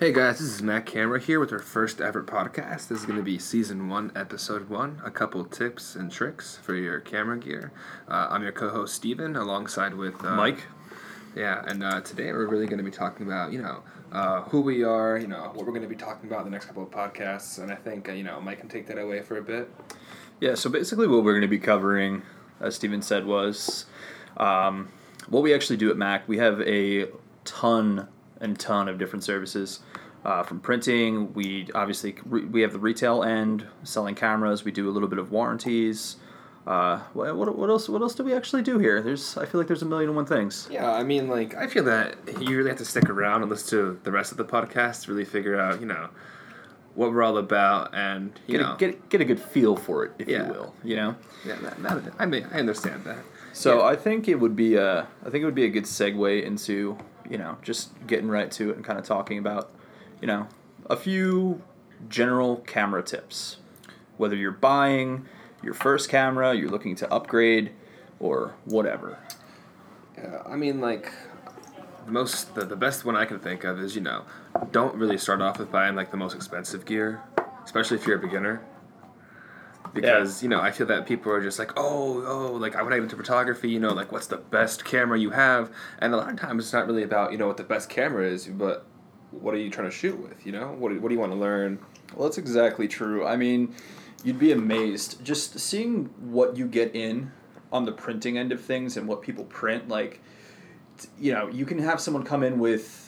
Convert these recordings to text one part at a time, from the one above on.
Hey guys, this is Matt Camera here with our first ever podcast. This is going to be season one, episode one. A couple tips and tricks for your camera gear. Uh, I'm your co-host Steven, alongside with uh, Mike. Yeah, and uh, today we're really going to be talking about you know uh, who we are, you know what we're going to be talking about in the next couple of podcasts, and I think uh, you know Mike can take that away for a bit. Yeah, so basically what we're going to be covering, as Steven said, was um, what we actually do at Mac. We have a ton and ton of different services. Uh, from printing, we obviously re- we have the retail end, selling cameras. We do a little bit of warranties. Uh, what, what, what else? What else do we actually do here? There's I feel like there's a million and one things. Yeah, I mean, like I feel that you really have to stick around and listen to the rest of the podcast to really figure out, you know, what we're all about, and you Get know, a, get get a good feel for it, if Yeah. you will. You know. yeah, I mean, I understand that. So Yeah. I think it would be a I think it would be a good segue into you know just getting right to it and kind of talking about you know a few general camera tips, whether you're buying your first camera, you're looking to upgrade, or whatever. Yeah, I mean, like most the, the best one I can think of is you know, don't really start off with buying like the most expensive gear, especially if you're a beginner. Because you know, I feel that people are just like, oh, oh, like I went into photography. You know, like what's the best camera you have? And a lot of times it's not really about you know what the best camera is, but what are you trying to shoot with? You know, what what do you want to learn? Well, that's exactly true. I mean, you'd be amazed just seeing what you get in on the printing end of things and what people print. Like, you know, you can have someone come in with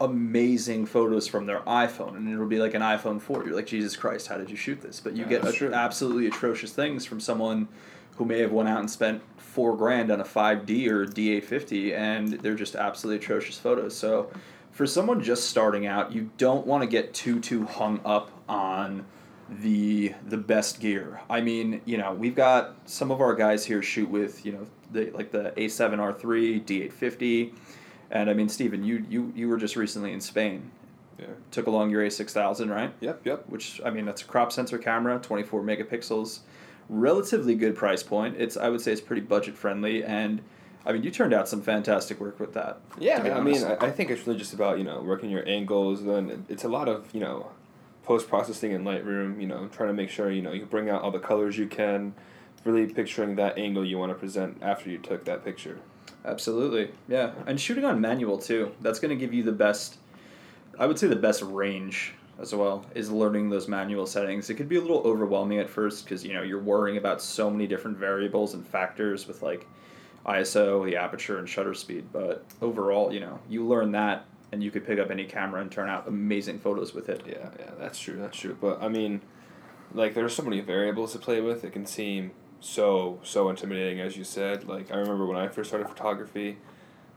amazing photos from their iPhone, and it'll be like an iPhone 4. You're like, Jesus Christ, how did you shoot this? But you Yeah, get a- absolutely atrocious things from someone who may have went out and spent four grand on a 5D or D850, and they're just absolutely atrocious photos. So, for someone just starting out, you don't want to get too too hung up on the the best gear. I mean, you know, we've got some of our guys here shoot with you know the like the A7R3, D850, and I mean, Steven, you you you were just recently in Spain. Yeah. Took along your A6000, right? Yep. Yep. Which I mean, that's a crop sensor camera, 24 megapixels, relatively good price point. It's I would say it's pretty budget friendly, and I mean, you turned out some fantastic work with that. Yeah, I mean. I, I think it's really just about you know working your angles. Then it's a lot of you know post processing in Lightroom. You know, trying to make sure you know you bring out all the colors you can, really picturing that angle you want to present after you took that picture. Absolutely, yeah, and shooting on manual too. That's going to give you the best. I would say the best range as well is learning those manual settings. It could be a little overwhelming at first because you know you're worrying about so many different variables and factors with like ISO, the aperture, and shutter speed. But overall, you know, you learn that, and you could pick up any camera and turn out amazing photos with it. Yeah, yeah, that's true. That's true. But I mean, like there's so many variables to play with. It can seem so so intimidating, as you said. Like I remember when I first started photography,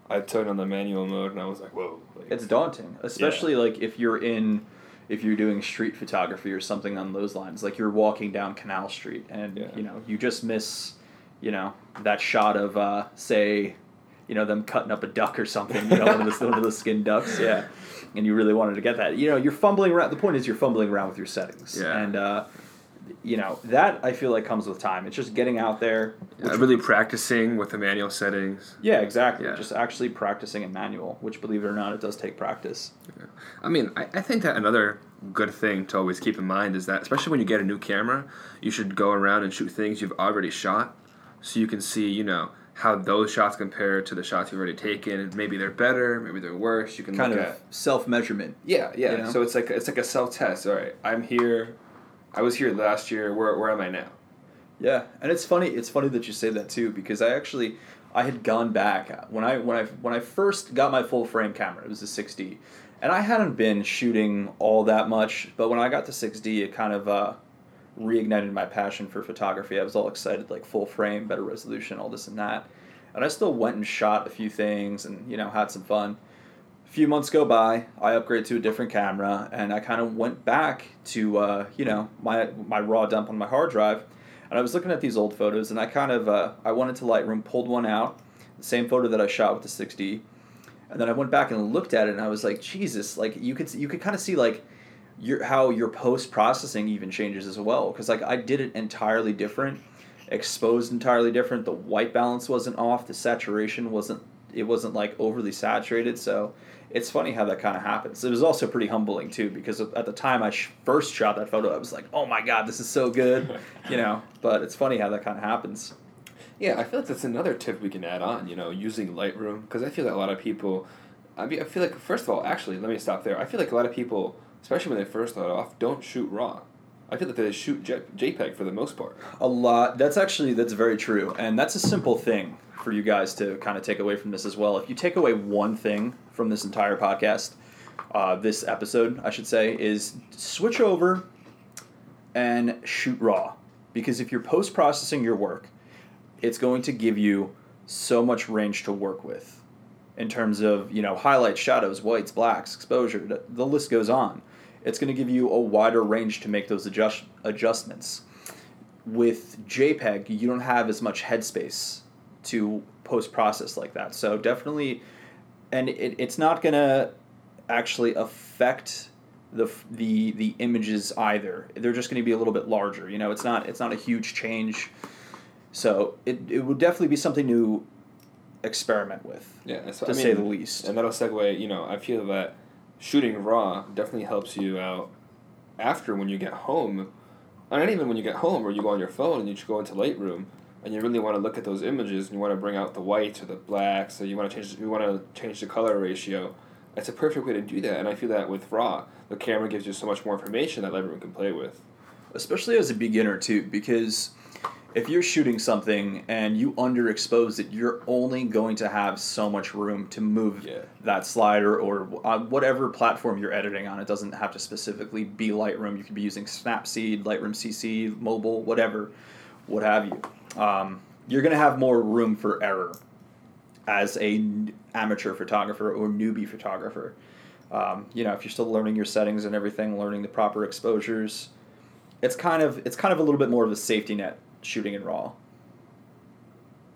I turned on the manual mode and I was like, whoa. Like, It's daunting, especially like if you're in, if you're doing street photography or something on those lines. Like you're walking down Canal Street, and Yeah. you know you just miss, you know, that shot of uh, say, you know, them cutting up a duck or something. You know, one of the one of the skinned ducks. Yeah, and you really wanted to get that. You know, you're fumbling around. The point is, you're fumbling around with your settings. Yeah. And. Uh, you know that I feel like comes with time. It's just getting out there. yeah, really practicing with the manual settings. Yeah, exactly. Yeah. Just actually practicing a manual, which, believe it or not, it does take practice. I mean, I, I think that another good thing to always keep in mind is that, especially when you get a new camera, you should go around and shoot things you've already shot so you can see, you know, how those shots compare to the shots you've already taken. And maybe they're better, maybe they're worse. You can Kind look of self measurement. Yeah, yeah. you know? So it's like it's like a self test. All right, I'm here. I was here last year. Where, where am I now? Yeah, and it's funny. It's funny that you say that too because I actually I had gone back when I when I when I first got my full frame camera. It was a 6D, and I hadn't been shooting all that much. But when I got to 6D, it kind of uh, reignited my passion for photography. I was all excited, like full frame, better resolution, all this and that. And I still went and shot a few things, and you know had some fun. Few months go by, I upgrade to a different camera, and I kind of went back to uh, you know my my raw dump on my hard drive, and I was looking at these old photos, and I kind of uh, I went into Lightroom, pulled one out, the same photo that I shot with the 6D, and then I went back and looked at it, and I was like, Jesus, like you could you could kind of see like your how your post processing even changes as well, because like I did it entirely different, exposed entirely different. The white balance wasn't off, the saturation wasn't it wasn't like overly saturated. So it's funny how that kind of happens. It was also pretty humbling too because at the time I sh- first shot that photo, I was like, oh my god, this is so good, you know. But it's funny how that kind of happens. Yeah, I feel like that's another tip we can add on. You know, using Lightroom because I feel that a lot of people. I mean, I feel like first of all, actually, let me stop there. I feel like a lot of people, especially when they first start off, don't shoot raw. I feel like they shoot JPEG for the most part. A lot. That's actually that's very true, and that's a simple thing for you guys to kind of take away from this as well. If you take away one thing from this entire podcast, uh, this episode, I should say, is switch over and shoot raw, because if you're post processing your work, it's going to give you so much range to work with, in terms of you know highlights, shadows, whites, blacks, exposure. The list goes on. It's going to give you a wider range to make those adjust adjustments with JPEG, you don't have as much headspace to post process like that. So definitely, and it, it's not gonna actually affect the the the images either. They're just going to be a little bit larger. You know, it's not it's not a huge change. So it, it would definitely be something to experiment with. Yeah, to I mean, say the least. And that'll segue. You know, I feel that shooting raw definitely helps you out after when you get home, and even when you get home, or you go on your phone and you go into Lightroom and you really want to look at those images and you want to bring out the whites or the blacks, or you want to change you want to change the color ratio. It's a perfect way to do that, and I feel that with RAW, the camera gives you so much more information that Lightroom can play with. Especially as a beginner too, because if you're shooting something and you underexpose it, you're only going to have so much room to move Yeah. that slider or uh, whatever platform you're editing on. It doesn't have to specifically be Lightroom. You could be using Snapseed, Lightroom CC, mobile, whatever, what have you. Um, you're going to have more room for error as a amateur photographer or newbie photographer. Um, you know, if you're still learning your settings and everything, learning the proper exposures, it's kind of it's kind of a little bit more of a safety net shooting in raw.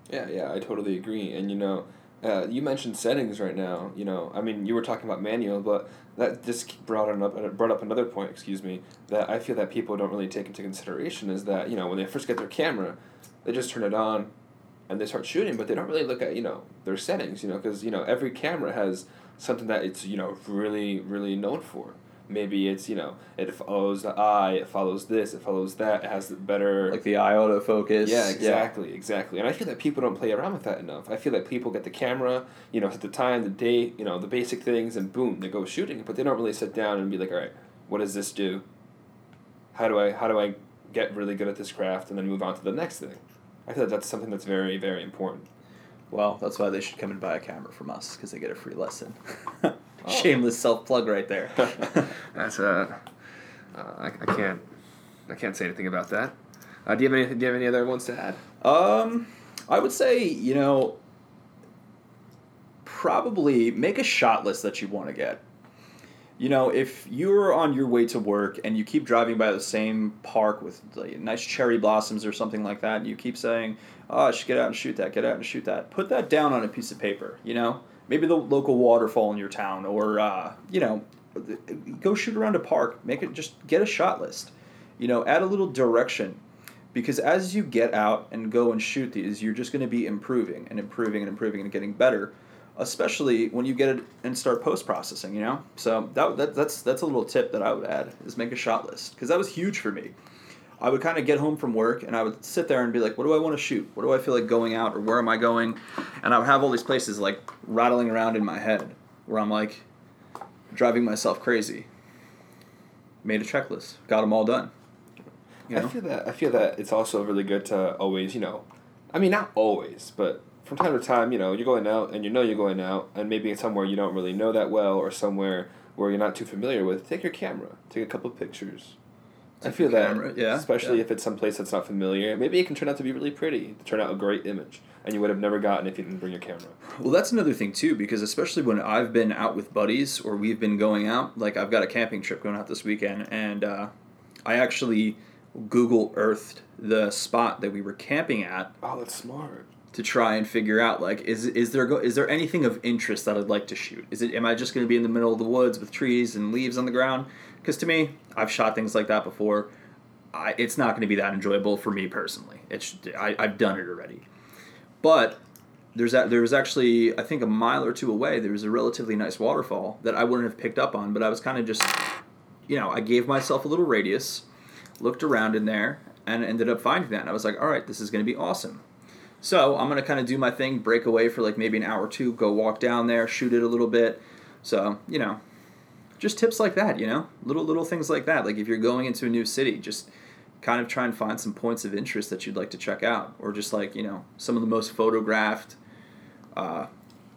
Yeah, yeah, I totally agree. And you know, uh, you mentioned settings right now. You know, I mean, you were talking about manual, but that just brought up brought up another point. Excuse me, that I feel that people don't really take into consideration is that you know when they first get their camera, they just turn it on, and they start shooting, but they don't really look at you know their settings. You know, because you know every camera has something that it's you know really really known for. Maybe it's you know it follows the eye, it follows this, it follows that. It has the better Like the eye autofocus. yeah, exactly, exactly. And I feel that people don't play around with that enough. I feel that people get the camera, you know, set the time, the date, you know, the basic things, and boom, they go shooting. But they don't really sit down and be like, all right, what does this do? How do I how do I get really good at this craft and then move on to the next thing? I feel that that's something that's very very important. Well, that's why they should come and buy a camera from us because they get a free lesson. Shameless self plug right there. That's uh, uh I, I can't I can't say anything about that. Uh, do you have any Do you have any other ones to add? Um, I would say you know, probably make a shot list that you want to get. You know, if you're on your way to work and you keep driving by the same park with like, nice cherry blossoms or something like that, and you keep saying, "Oh, I should get out and shoot that. Get out and shoot that." Put that down on a piece of paper. You know, maybe the local waterfall in your town, or uh, you know, go shoot around a park. Make it just get a shot list. You know, add a little direction because as you get out and go and shoot these you're just going to be improving and improving and improving and getting better especially when you get it and start post processing you know? So that, that that's that's a little tip that i would add is make a shot list. Because that was huge for me. I would kind of get home from work and i would sit there and be like what do i want to shoot? What do i feel like going out? Or where am i going? And i would have all these places like rattling around in my head where i'm like driving myself crazy. Made a checklist. Got them all done. You know? I feel that I feel that it's also really good to always, you know, I mean not always, but from time to time, you know, you're going out and you know you're going out, and maybe it's somewhere you don't really know that well, or somewhere where you're not too familiar with. Take your camera, take a couple of pictures. I feel that, camera, yeah, especially yeah. if it's someplace that's not familiar, maybe it can turn out to be really pretty, turn out a great image, and you would have never gotten if you didn't bring your camera. Well, that's another thing too, because especially when I've been out with buddies or we've been going out, like I've got a camping trip going out this weekend, and uh, I actually Google Earthed the spot that we were camping at Oh, that's smart. To try and figure out like is is there go, is there anything of interest that I'd like to shoot? Is it am I just going to be in the middle of the woods with trees and leaves on the ground? Because to me, I've shot things like that before. I, it's not going to be that enjoyable for me personally. It's I, I've done it already, but there's that there was actually I think a mile or two away there was a relatively nice waterfall that I wouldn't have picked up on, but I was kind of just, you know, I gave myself a little radius, looked around in there, and ended up finding that. And I was like, all right, this is going to be awesome. So I'm gonna kind of do my thing, break away for like maybe an hour or two, go walk down there, shoot it a little bit. So you know, just tips like that, you know, little little things like that. Like if you're going into a new city, just kind of try and find some points of interest that you'd like to check out, or just like you know some of the most photographed, uh,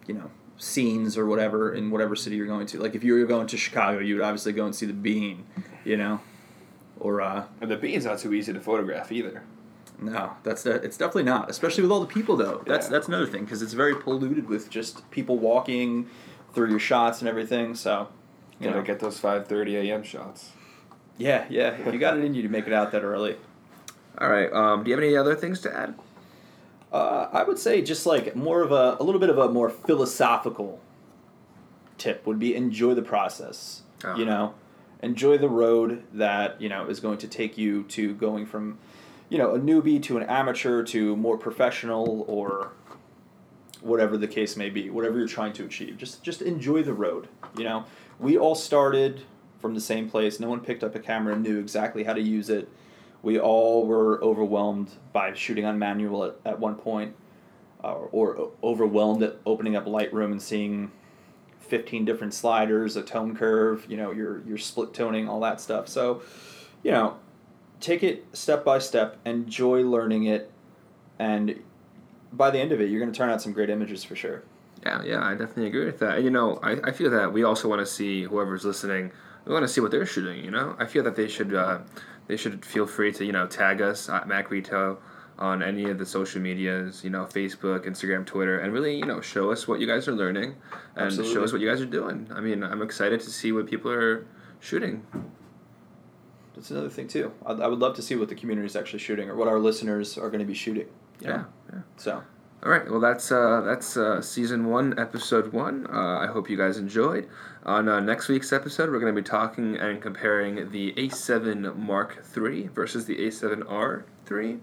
you know, scenes or whatever in whatever city you're going to. Like if you were going to Chicago, you would obviously go and see the Bean, you know, or uh, And the bean's not too easy to photograph either. No, that's de- it's definitely not. Especially with all the people though. That's Yeah. that's another thing because it's very polluted with just people walking through your shots and everything. So, you Gotta know, get those 5:30 a.m. shots. yeah, yeah. If you got it in you to make it out that early, All right. Um, do you have any other things to add? uh, I would say just like more of a a little bit of a more philosophical tip would be enjoy the process. Ah. You know, enjoy the road that you know is going to take you to going from, you know, a newbie to an amateur to more professional or whatever the case may be, whatever you're trying to achieve. Just just enjoy the road. You know, we all started from the same place. No one picked up a camera and knew exactly how to use it. We all were overwhelmed by shooting on manual at, at one point, uh, or o- overwhelmed at opening up Lightroom and seeing 15 different sliders, a tone curve, you know, your your split toning, all that stuff. So, you know, take it step by step, enjoy learning it, and by the end of it, you're going to turn out some great images for sure. Yeah, yeah, I definitely agree with that. And, you know, I, I feel that we also want to see whoever's listening. We want to see what they're shooting. You know, I feel that they should uh, they should feel free to you know tag us at MacRito on any of the social medias. You know, Facebook, Instagram, Twitter, and really you know show us what you guys are learning and show us what you guys are doing. I mean, I'm excited to see what people are shooting. That's another thing too. I, I would love to see what the community is actually shooting or what our listeners are going to be shooting. Yeah, yeah. So All right. Well, that's uh, that's uh, season one, episode one. Uh, I hope you guys enjoyed. On uh, next week's episode, we're going to be talking and comparing the A7 Mark III versus the A7R III,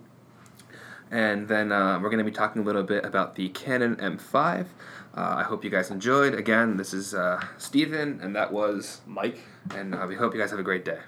and then uh, we're going to be talking a little bit about the Canon M5. Uh, I hope you guys enjoyed. Again, this is uh, Steven, and that was, Mike. and uh, we hope you guys have a great day.